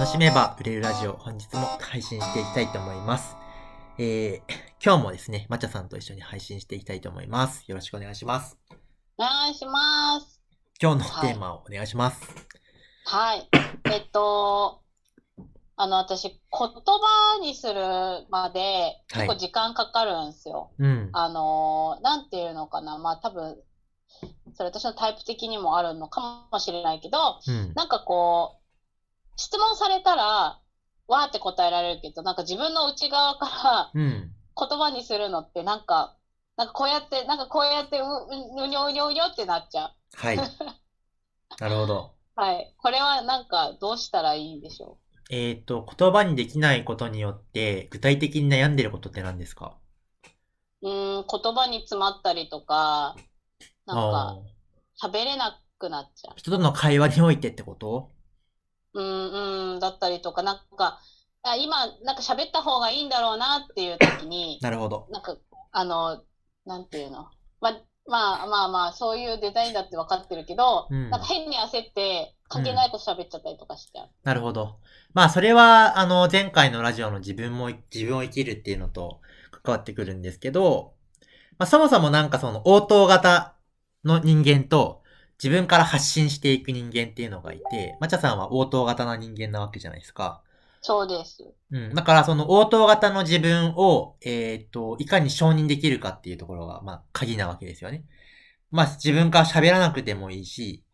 楽しめば売れるラジオ、本日も配信していきたいと思います。えー、今日もですね、まちゃさんと一緒に配信していきたいと思います。よろしくお願いします。お願いします。今日のテーマをお願いします。はい。えっと、あの、私、言葉にするまで結構時間かかるんですよ。うん。あの、なんていうのかな。まあ多分、それ私のタイプ的にもあるのかもしれないけど、うん。なんかこう、質問されたら、わーって答えられるけど、なんか自分の内側からうん。言葉にするのってなんか、なんかこうやって、なんかこうやってう、ううにょうにょうにょってなっちゃう。はい。なるほど。はい。これはなんかどうしたらいいんでしょえっ、と、言葉にできないことによって、具体的に悩んでることって何ですか？うん、言葉に詰まったりとか、なんか喋れなくなっちゃ人との会話においてってこと？う。うん、うん、だったりとか、なんか、あ今、なんか喋った方がいいんだろうなっていう時に、なるほど。なんか、あの、なんていうの？ま、まあまあまあ、そういうデザインだって分かってるけど、うんなんか変に焦って、関係ないこと喋っちゃったりとかしちゃう。なるほど。まあ、それは、あの、前回のラジオの自分も、自分を生きるっていうのと関わってくるんですけど、まあ、そもそもなんかその応答型の人間と、自分から発信していく人間っていうのがいて、まちゃさんは応答型な人間なわけじゃないですか。そうです。うん。だからその応答型の自分を、えっ、と、いかに承認できるかっていうところが、まあ、鍵なわけですよね。まあ、自分から喋らなくてもいいし、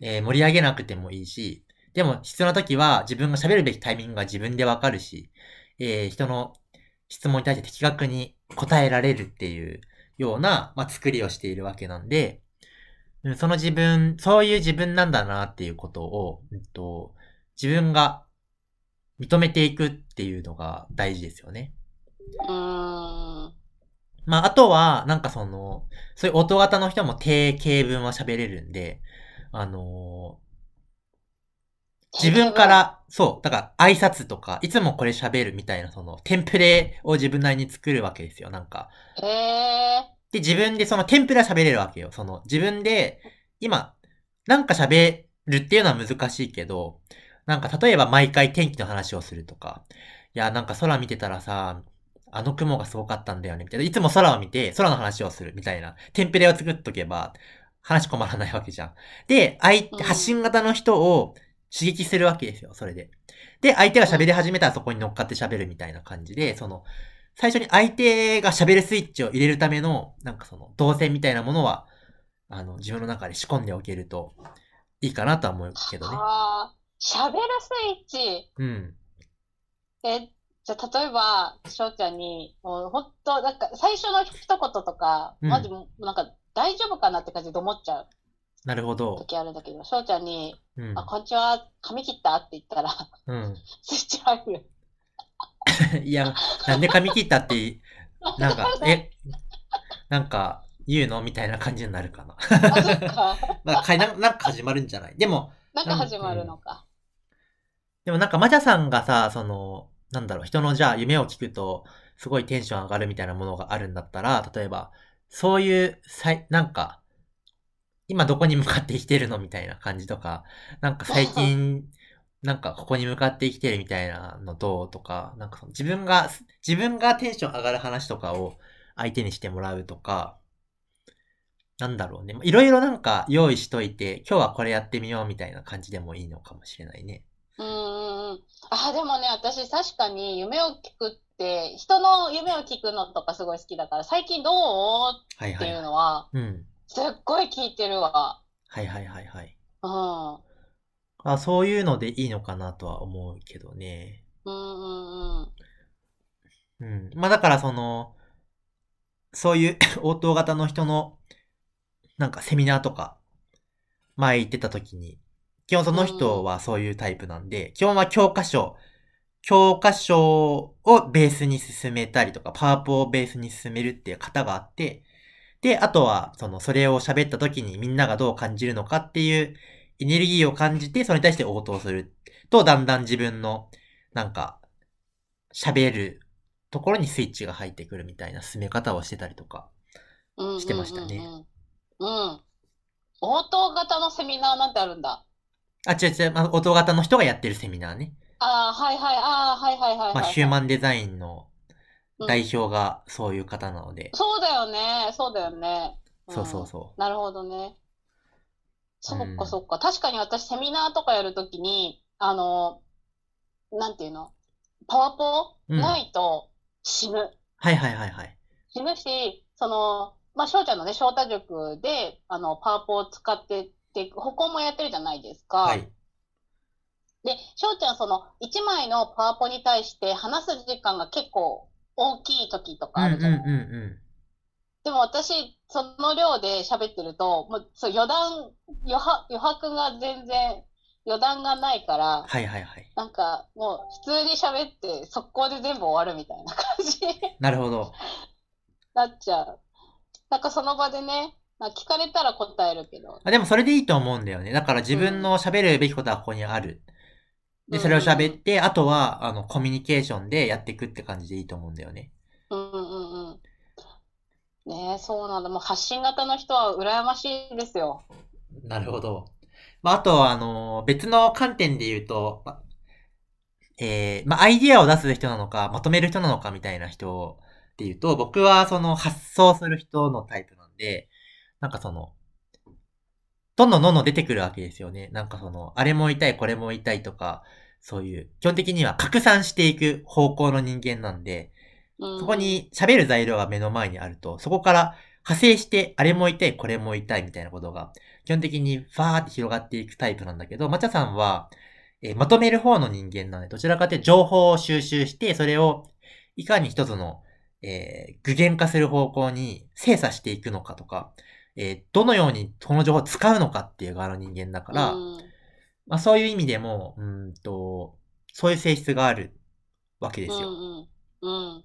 えー盛り上げなくてもいいし、でも必要な時は自分が喋るべきタイミングが自分でわかるし、えー人の質問に対して的確に答えられるっていうような、まあ、作りをしているわけなんで、うんその自分、そういう自分なんだなっていうことを、うんと、自分が認めていくっていうのが大事ですよね。うーん。まあ、あとは、なんかその、そういう音型の人も低形文は喋れるんで、あのー自分か。ら、そう、だから挨拶とか、いつもこれ喋るみたいな、その、テンプレを自分なりに作るわけですよ、なんか。へえ。で、自分でそのテンプレは喋れるわけよ。その、自分で、今、なんか喋るっていうのは難しいけど、なんか例えば毎回天気の話をするとか、いや、なんか空見てたらさ、あの雲がすごかったんだよね、みたいな。いつも空を見て、空の話をする、みたいな。テンプレを作っとけば、話困らないわけじゃん。で、相手、うん発信型の人を刺激するわけですよ、それで。で、相手が喋り始めたらそこに乗っかって喋るみたいな感じで、その、最初に相手が喋るスイッチを入れるための、なんかその、動線みたいなものは、あの、自分の中で仕込んでおけると、いいかなとは思うけどね。ああ、喋るスイッチ。うん。え、じゃあ、例えば、翔ちゃんに、もう本当、なんか、最初の一言とか、うんマジ、なんか、大丈夫かなって感じで思っちゃうなるほど。時あるんだけど、翔ちゃんに、うんあ、。こんにちは、髪切ったって言ったら、うん。スイッチ入る。いや、なんで髪切ったって、なんか、え、なんか、言うのみたいな感じになるかな。あ、そっか。まあ、かなんか始まるんじゃない？でも、なんか始まるのか。でもなんか、まちゃさんがさ、その、なんだろう、人のじゃあ夢を聞くと、すごいテンション上がるみたいなものがあるんだったら、例えば、そういう、さい、なんか、今どこに向かって生きてるの？みたいな感じとか、なんか最近、なんかここに向かって生きてるみたいなのどうとか、なんか自分が、自分がテンション上がる話とかを相手にしてもらうとか、なんだろうね。いろいろなんか用意しといて、今日はこれやってみようみたいな感じでもいいのかもしれないね。うん。あ、でもね、私確かに夢を聞くって、人の夢を聞くのとかすごい好きだから、最近どう？はいはい。っていうのは、うん。すっごい聞いてるわ。はいはいはいはい。うん。あ、そういうのでいいのかなとは思うけどね。うんうんうん。うん。まあだからその、そういう 応答型の人の、なんかセミナーとか、前行ってた時に、基本その人はそういうタイプなんで、基本は教科書、教科書をベースに進めたりとか、パワポをベースに進めるっていう型があって、で、あとは、その、それを喋った時にみんながどう感じるのかっていうエネルギーを感じて、それに対して応答すると、だんだん自分の、なんか、喋るところにスイッチが入ってくるみたいな進め方をしてたりとか。うんうんうんうんしてましたね。うん。応答型のセミナーなんてあるんだ。あ、違う違う、まあ、音型の人がやってるセミナーね。ああ、はいはい、ああ、はいはいはい、はい。まあ、ヒューマンデザインのうん代表がそういう方なので。そうだよね、そうだよね。んそうそうそう。なるほどね。そっうんかそっか。確かに私セミナーとかやるときに、あの、なんていうの？パワポうんないと死ぬ。はいはいはいはい。死ぬし、その、まあ、翔ちゃんのね、翔太塾で、あの、パワポを使ってって、歩行もやってるじゃないですか。はい。で、翔ちゃん、その、1枚のパワポに対して話す時間が結構大きい時とかあるじゃない、うんうんうんでも私、その量で喋ってると、もうそう余談余白、余白が全然余談がないから、はいはいはい。なんかもう普通に喋って速攻で全部終わるみたいな感じになるほど。なっちゃう。なんかその場でね、まあ聞かれたら答えるけど。あでもそれでいいと思うんだよね。だから自分の喋るべきことはここにある。で、それを喋って、あとは、あの、コミュニケーションでやっていくって感じでいいと思うんだよね。うんうんうん。ねえ、そうなんだ。もう発信型の人は羨ましいですよ。なるほど。まあ、あと、あの、別の観点で言うと、まえー、まあ、アイディアを出す人なのか、まとめる人なのかみたいな人っていうと、僕はその発想する人のタイプなんで、なんかその、どんどんどんどん出てくるわけですよね。なんかその、あれも言い、これも言いとか、そういう、基本的には拡散していく方向の人間なんで、そこに喋る材料が目の前にあると、そこから派生して、あれも言いこれも言いたいみたいなことが、基本的にファーって広がっていくタイプなんだけど、まちゃさんは、えーまとめる方の人間なので、どちらかというと情報を収集して、それをいかに一つの、えー具現化する方向に精査していくのかとか、えーどのようにこの情報を使うのかっていう側の人間だから、うん。まあそういう意味でも、うーんと、そういう性質があるわけですよ。うんうん。うん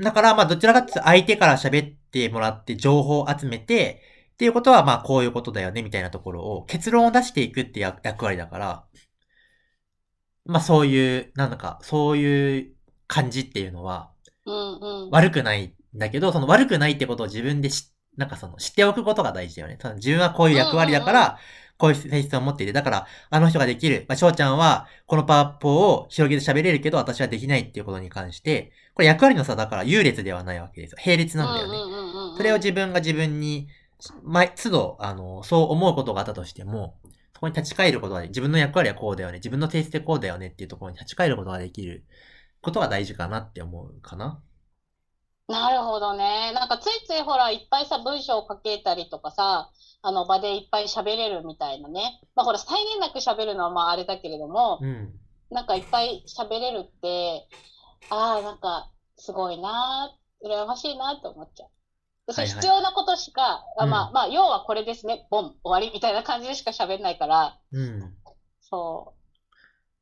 だから、まあ、どちらかっていうと相手から喋ってもらって情報を集めて、っていうことは、まあ、こういうことだよね、みたいなところを結論を出していくって役役割だから、まあ、そういう、なんだか、そういう感じっていうのは悪くないんだけど、その悪くないってことを自分でし、なんかその知っておくことが大事だよね。その自分はこういう役割だから、こういう性質を持っていて、だから、あの人ができる。まあ、翔ちゃんは、このパワポを広げて喋れるけど、私はできないっていうことに関して、これ役割の差だから優劣ではないわけですよ。並列なんだよね。それを自分が自分に、毎、都度、あの、そう思うことがあったとしても、そこに立ち返ることがで自分の役割はこうだよね、自分の性質でこうだよねっていうところに立ち返ることができることが大事かなって思うかな。なるほどね。なんかついついほら、いっぱいさ、文章を書けたりとかさ、あの場でいっぱい喋れるみたいなね。まあほら、際限なく喋るのはまああれだけれども、うん。なんかいっぱい喋れるって、ああ、なんかすごいなー、羨ましいなって思っちゃう。そはいはいれ必要なことしか、あまあうんまあ、要はこれですね、ボン、終わりみたいな感じでしか喋んないから、うん。そ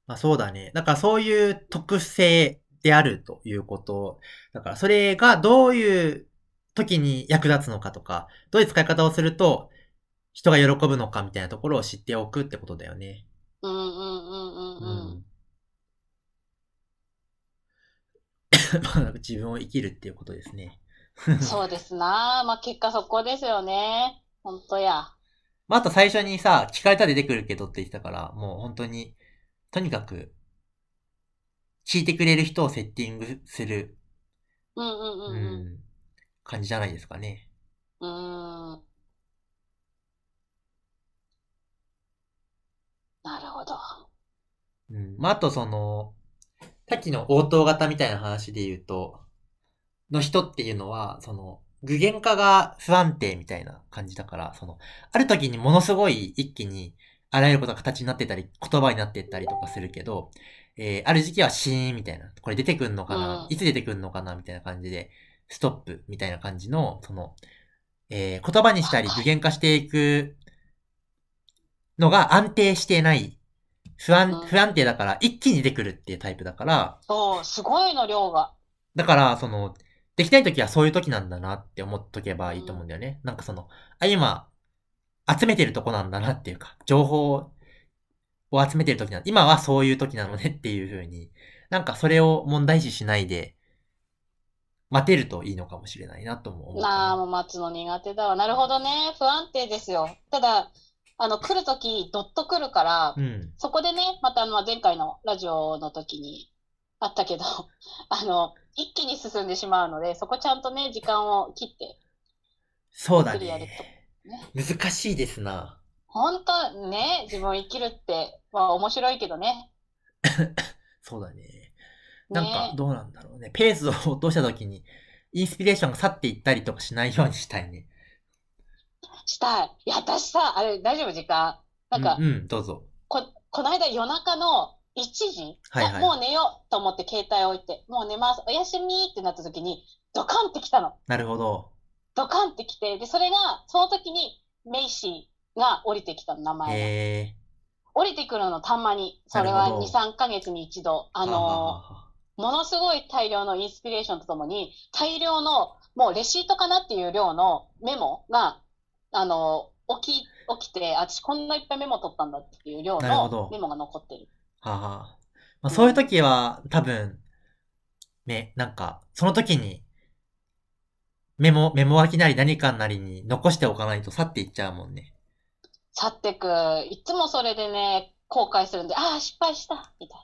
まあそうだね。だからそういう特性であるということ。だからそれがどういう時に役立つのかとか、どういう使い方をすると人が喜ぶのかみたいなところを知っておくってことだよね。う。うんうんうんうんうん。まあ自分を生きるっていうことですね。そうですな。まあ結果そこですよね。本当や。まああと最初にさ、聞かれたら出てくるけどって言ってたから、もう本当に、とにかく、聞いてくれる人をセッティングする、うんうんううんうん。ん、感じじゃないですかね。うーん。なるほど。うん。まあ、あとその、さっきの応答型みたいな話で言うと、の人っていうのは、その、具現化が不安定みたいな感じだから、その、ある時にものすごい一気に、あらゆることが形になってたり、言葉になってったりとかするけど、えー、ある時期はシーンみたいな、これ出てくんのかな、うんいつ出てくんのかなみたいな感じで、ストップみたいな感じの、その、えー、言葉にしたり具現化していくのが安定してない。不安、うん不安定だから一気に出てくるっていうタイプだから、そう、すごいの量が。だから、その、できない時はそういう時なんだなって思っとけばいいと思うんだよね。なんかその、あ、今、集めてるとこなんだなっていうか、情報を集めてる時な今はそういう時なのねっていう風に、なんかそれを問題視しないで、待てるといいのかもしれないなとも思うあ、な。もう待つの苦手だわ。なるほどね。不安定ですよ。ただ、あの、来るとき、どっと来るから、うん。そこでね、またあの、前回のラジオの時にあったけど、あの、一気に進んでしまうので、そこちゃんとね、時間を切って、そうだゆっくりやるとね。難しいですな。本当ね、自分を生きるって、は面白いけどね。そうだね。なんかね、どうなんだろうね。ペースを落とした時に、インスピレーションが去っていったりとかしないようにしたいね。したい。いや、私さ、あれ、大丈夫？時間。なんか、うん、うん、どうぞ。こ、この間夜中の1時、はいはいあもう寝ようと思って携帯置いて、もう寝ます、おやすみってなった時に、ドカンってきたの。なるほど。ドカンってきて、で、それが、その時に、メイシーが降りてきたの、名前が。え降りてくるの、たまに。それはなるほど2、3ヶ月に一度。あー。のははははものすごい大量のインスピレーションとともに、大量の、もうレシートかなっていう量のメモが、あの、起き、起きて、あ、私こんないっぱいメモ取ったんだっていう量のメモが残ってる。はあはあまあ、そういう時は、多分、ね、なんか、その時に、メモ、メモ書きなり何かなりに残しておかないと去っていっちゃうもんね。去ってく。いつもそれでね、後悔するんで、ああ、失敗したみたい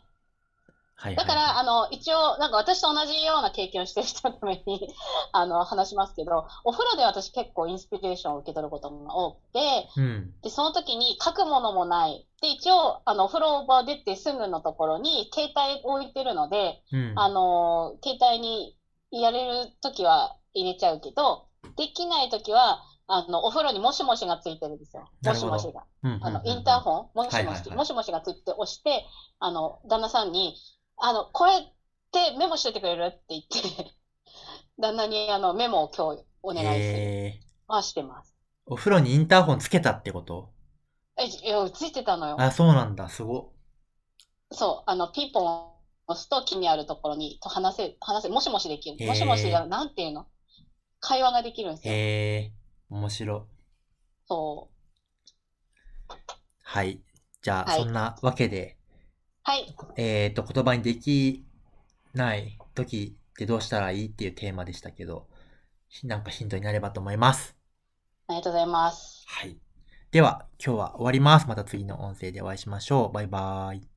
はい、はい。な。だから、あの、一応、なんか私と同じような経験をしてる人のために、あの、話しますけど、お風呂で私結構インスピレーションを受け取ることが多くて、うん。で、その時に書くものもない。で、一応、あの、お風呂場出てすぐのところに携帯置いてるので、うん。あの、携帯にやれる時は入れちゃうけど、できない時は、あの、お風呂にもしもしがついてるんですよ。もしもしが。うんうんうんうんあの、インターホン、もしもし、もしもしがついて押して、あの、旦那さんに、あの、これってメモしといてくれるって言って、旦那にあの、メモを今日お願いする。えー、はしてます。お風呂にインターホンつけたってこと？え、いや、ついてたのよ。あ、そうなんだ。すご。そう、あの、ピンポンを押すと木にあるところに、と話せ、話せ、もしもしできる。もしもしが、なんていうの？会話ができるんですよ。へえー、面白。そう。はい。じゃあ、はい。そんなわけで、はい。えっ、と、言葉にできない。時ってどうしたらい。い。ってい。うテーマでしたけど、なんかヒントになればと思い。ます。ありがとうござい。ます。はい。では、今日は終わります。また次の音声でお会い。しましょう。バイバーイ。